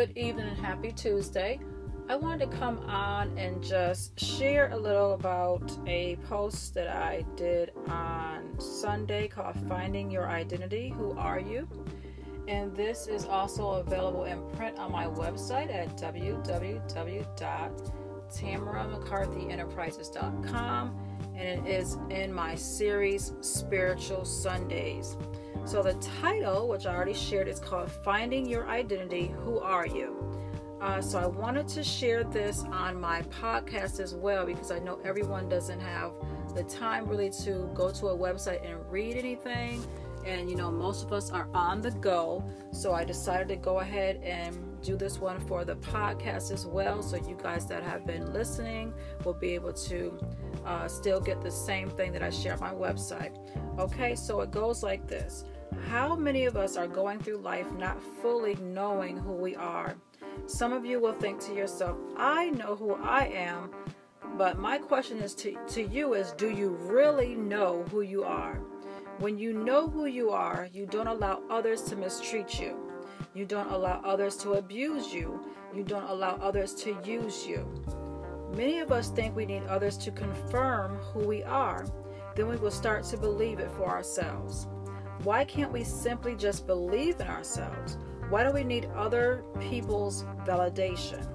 Good evening and happy Tuesday. I wanted to come on and just share a little about a post that I did on Sunday called Finding Your Identity Who Are You? And this is also available in print on my website at www.tamaramccarthyenterprises.com and it is in my series Spiritual Sundays. So the title, which I already shared, is called Finding Your Identity Who Are You? Uh, so I wanted to share this on my podcast as well because I know everyone doesn't have the time really to go to a website and read anything. And you know, most of us are on the go. So I decided to go ahead and do this one for the podcast as well. So you guys that have been listening will be able to uh, still get the same thing that I share on my website. Okay, so it goes like this How many of us are going through life not fully knowing who we are? Some of you will think to yourself, I know who I am, but my question is to, to you is do you really know who you are? When you know who you are, you don't allow others to mistreat you. You don't allow others to abuse you. You don't allow others to use you. Many of us think we need others to confirm who we are. Then we will start to believe it for ourselves. Why can't we simply just believe in ourselves? Why do we need other people's validation?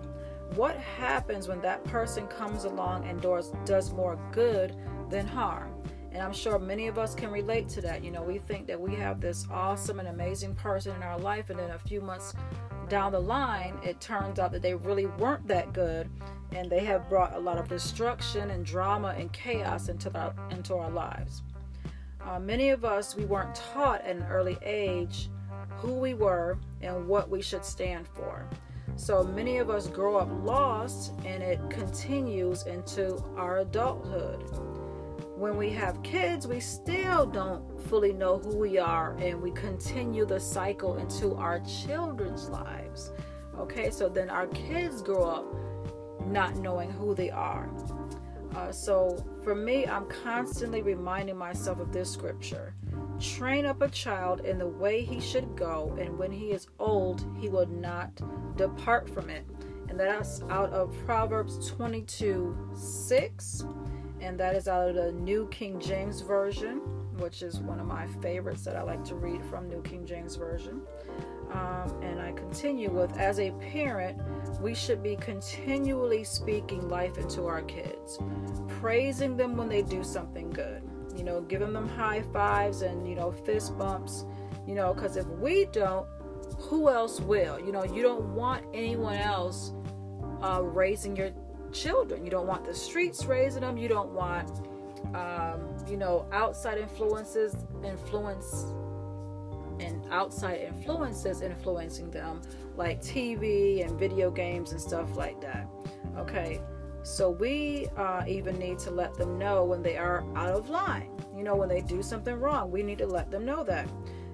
What happens when that person comes along and does, more good than harm? And I'm sure many of us can relate to that. You know, we think that we have this awesome and amazing person in our life, and then a few months down the line, it turns out that they really weren't that good, and they have brought a lot of destruction and drama and chaos into our into our lives. Uh, many of us we weren't taught at an early age who we were and what we should stand for. So many of us grow up lost, and it continues into our adulthood when we have kids, we still don't fully know who we are, and we continue the cycle into our children's lives. Okay, so then our kids grow up not knowing who they are. Uh, so for me, I'm constantly reminding myself of this scripture train up a child in the way he should go, and when he is old, he will not depart from it. And that's out of Proverbs 22 6 and that is out of the New King James Version, which is one of my favorites that I like to read from New King James Version. Um, and I continue with as a parent, we should be continually speaking life into our kids, praising them when they do something good, you know, giving them high fives and, you know, fist bumps, you know, because if we don't, who else will? You know, you don't want anyone else uh, raising your children. You don't want the streets raising them. You don't want, um, you know, outside influences influence and outside influences influencing them, like TV and video games and stuff like that. Okay, so we uh, even need to let them know when they are out of line. You know, when they do something wrong, we need to let them know that.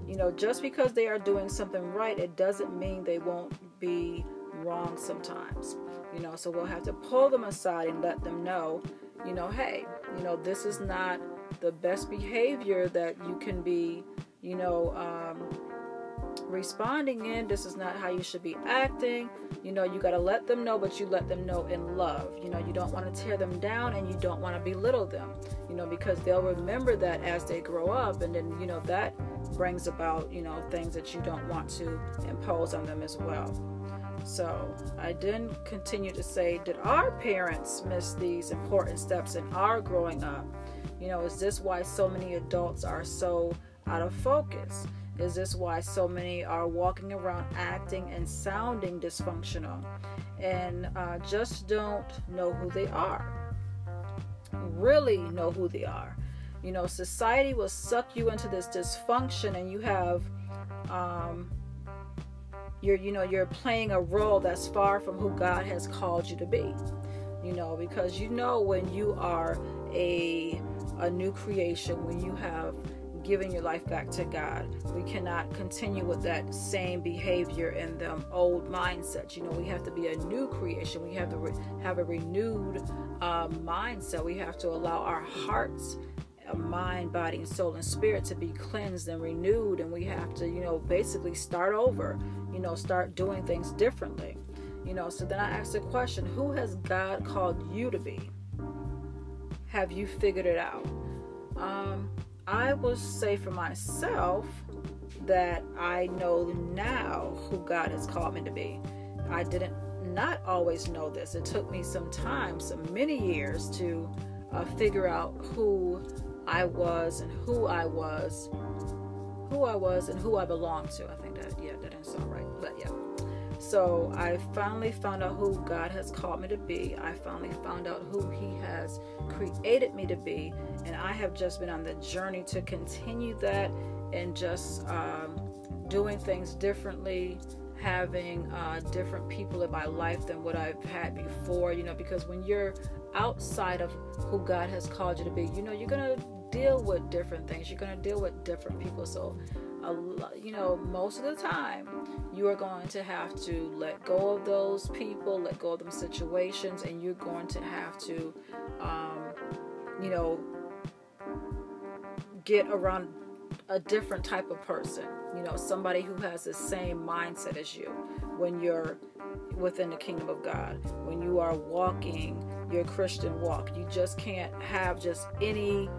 You know, just because they are doing something right, it doesn't mean they won't be wrong sometimes you know so we'll have to pull them aside and let them know you know hey you know this is not the best behavior that you can be you know um, responding in. This is not how you should be acting. You know you got to let them know but you let them know in love. You know you don't want to tear them down and you don't want to belittle them you know because they'll remember that as they grow up. And then you know that brings about you know things that you don't want to impose on them as well so I then continue to say, did our parents miss these important steps in our growing up? You know, is this why so many adults are so out of focus? Is this why so many are walking around acting and sounding dysfunctional and uh, just don't know who they are? Really know who they are. You know, society will suck you into this dysfunction, and you have um, you're you know you're playing a role that's far from who God has called you to be. You know because you know when you are a a new creation when you have given your life back to God we cannot continue with that same behavior and the old mindset. You know we have to be a new creation. We have to re- have a renewed uh, mindset. We have to allow our hearts a mind, body, and soul and spirit to be cleansed and renewed, and we have to, you know, basically start over, you know, start doing things differently. You know, so then I asked the question Who has God called you to be? Have you figured it out? Um, I will say for myself that I know now who God has called me to be. I didn't not always know this. It took me some time, some many years to uh, figure out who I was and who I was, who I was and who I belonged to. I think that yeah, that didn't sound right, but yeah. So I finally found out who God has called me to be. I finally found out who He has created me to be, and I have just been on the journey to continue that and just um, doing things differently having uh, different people in my life than what I've had before, you know, because when you're outside of who God has called you to be, you know, you're going to deal with different things. You're going to deal with different people. So, a, you know, most of the time, you are going to have to let go of those people, let go of them situations, and you're going to have to, um, you know, get around a different type of person, you know, somebody who has the same mindset as you when you're within the kingdom of God, when you are walking your Christian walk. You just can't have just any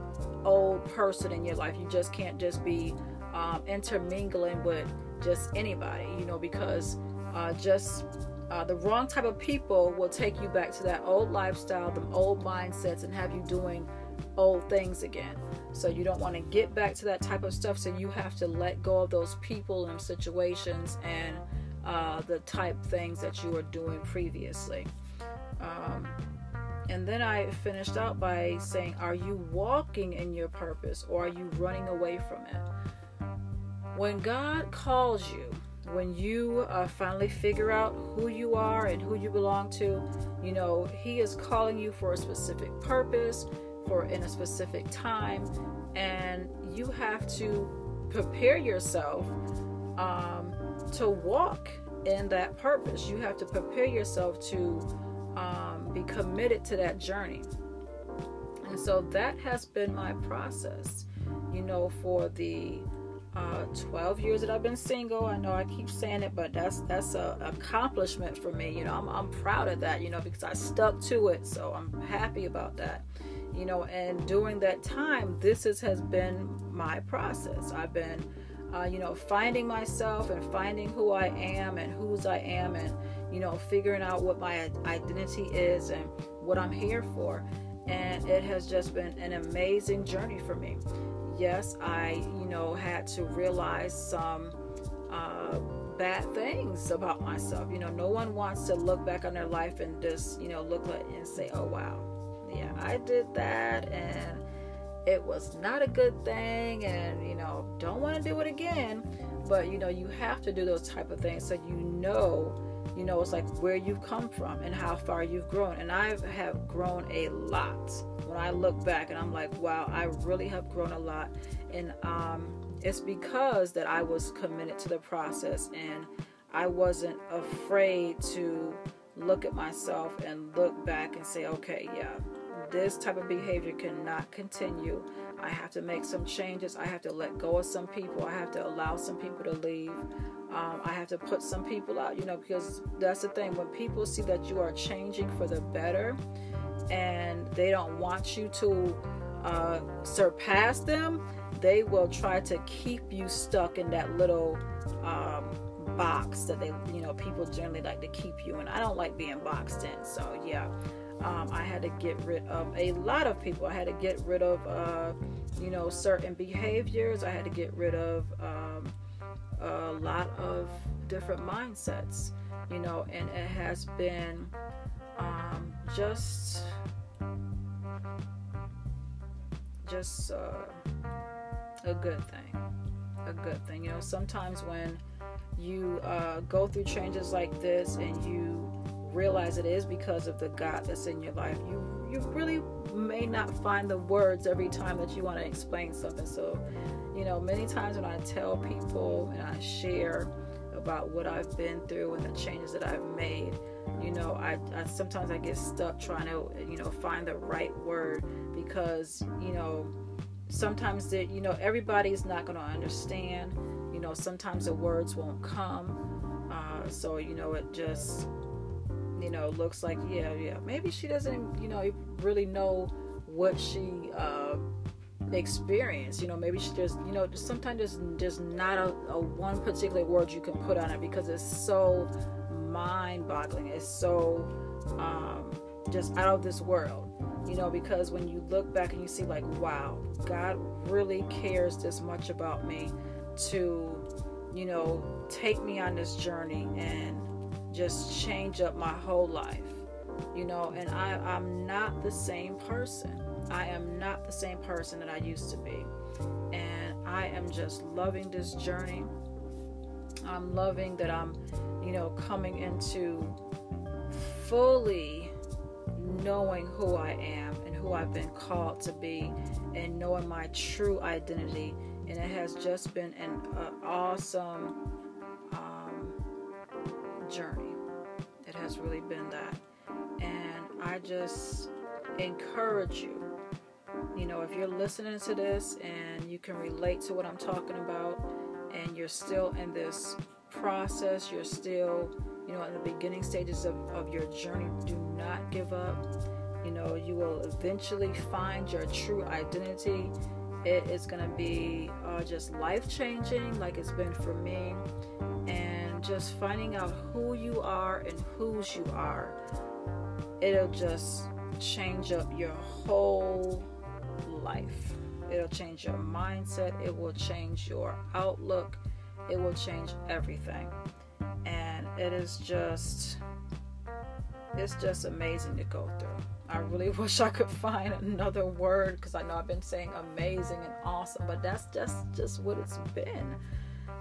old person in your life. You just can't just be um, intermingling with just anybody, you know, because uh, just uh, the wrong type of people will take you back to that old lifestyle, the old mindsets, and have you doing old things again. So you don't want to get back to that type of stuff. So you have to let go of those people and situations and uh, the type things that you were doing previously. Um, and then I finished out by saying, Are you walking in your purpose or are you running away from it? When God calls you, when you uh, finally figure out who you are and who you belong to, you know, He is calling you for a specific purpose for in a specific time, and you have to prepare yourself um, to walk in that purpose. You have to prepare yourself to um, be committed to that journey. And so that has been my process, you know, for the uh, 12 years that I've been single. I know I keep saying it, but that's that's a accomplishment for me. You know, I'm, I'm proud of that. You know, because I stuck to it, so I'm happy about that you know and during that time this is, has been my process i've been uh, you know finding myself and finding who i am and whose i am and you know figuring out what my identity is and what i'm here for. And it has just been an amazing journey for me. Yes i you know had to realize some uh, bad things about myself. You know no one wants to look back on their life and just you know look at and say oh wow. Yeah, I did that and it was not a good thing and you know, don't want to do it again. But you know, you have to do those type of things so you know, you know, it's like where you've come from and how far you've grown. And I have grown a lot. When I look back and I'm like, wow, I really have grown a lot. And um it's because that I was committed to the process and I wasn't afraid to look at myself and look back and say, okay, yeah, this type of behavior cannot continue. I have to make some changes. I have to let go of some people. I have to allow some people to leave. Um, I have to put some people out, you know, because that's the thing. When people see that you are changing for the better and they don't want you to uh, surpass them, they will try to keep you stuck in that little um, box that they, you know, people generally like to keep you in. I don't like being boxed in. So, yeah um, I had to get rid of a lot of people. I had to get rid of, uh, you know, certain behaviors. I had to get rid of um, a lot of different mindsets, you know, and it has been um, just, just uh, a good thing. A good thing. You know, sometimes when you uh, go through changes like this and you realize it is because of the God that's in your life. You you really may not find the words every time that you want to explain something. So, you know, many times when I tell people and I share about what I've been through and the changes that I've made, you know, I, I sometimes I get stuck trying to, you know, find the right word because, you know, sometimes that you know everybody's not going to understand. You know, sometimes the words won't come. Uh, so you know, it just you know looks like yeah, yeah. Maybe she doesn't you know really know what she uh, experienced. You know, maybe she just you know sometimes there's just not a, a one particular word you can put on it because it's so mind-boggling. It's so um, just out of this world you know because when you look back and you see like wow god really cares this much about me to you know take me on this journey and just change up my whole life you know and i i'm not the same person. I am not the same person that i used to be. And i am just loving this journey. I'm loving that i'm you know coming into fully knowing who I am and who I've been called to be and knowing my true identity. And it has just been an uh, awesome journey. It has really been that. And I just encourage you, you know, if you're listening to this and you can relate to what I'm talking about and you're still in this process, you're still you know, in the beginning stages of, of your journey, do not give up. You know, you will eventually find your true identity. It is going to be uh, just life changing, like it's been for me. Just finding out who you are and whose you are, it'll just change up your whole life. It'll change your mindset, it will change your outlook, it will change everything And it is just it's just amazing to go through. I really wish I could find another word because I know I've been saying amazing and awesome, but that's just just what it's been.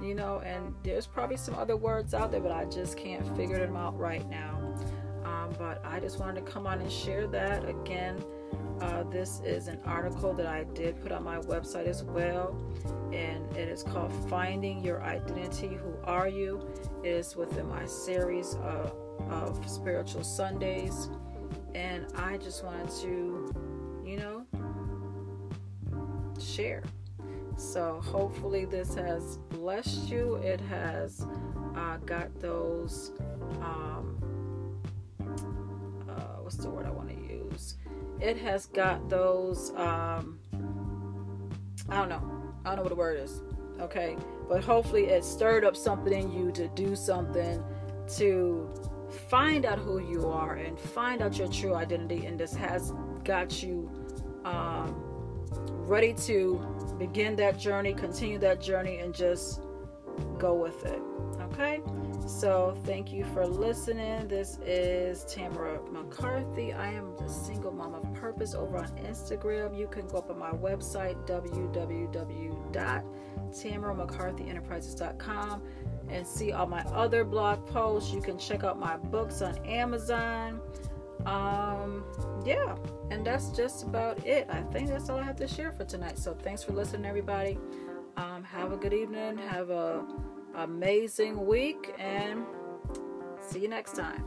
You know, and there's probably some other words out there, but I just can't figure them out right now. Um, but I just wanted to come on and share that again. Uh, this is an article that I did put on my website as well, and it is called Finding Your Identity Who Are You? It is within my series uh, of Spiritual Sundays, and I just wanted to, you know, share. So, hopefully, this has blessed you. It has uh, got those, um, uh, what's the word I want to use? it has got those um I don't know. I don't know what the word is. Okay. But hopefully it stirred up something in you to do something to find out who you are and find out your true identity and this has got you um, ready to begin that journey, continue that journey and just go with it. Okay? So, thank you for listening. This is Tamara McCarthy. I am the single mom of purpose over on Instagram. You can go up on my website, www.tamaramccarthyenterprises.com, and see all my other blog posts. You can check out my books on Amazon. Um, yeah, and that's just about it. I think that's all I have to share for tonight. So, thanks for listening, everybody. Um, have a good evening. Have a amazing week and see you next time.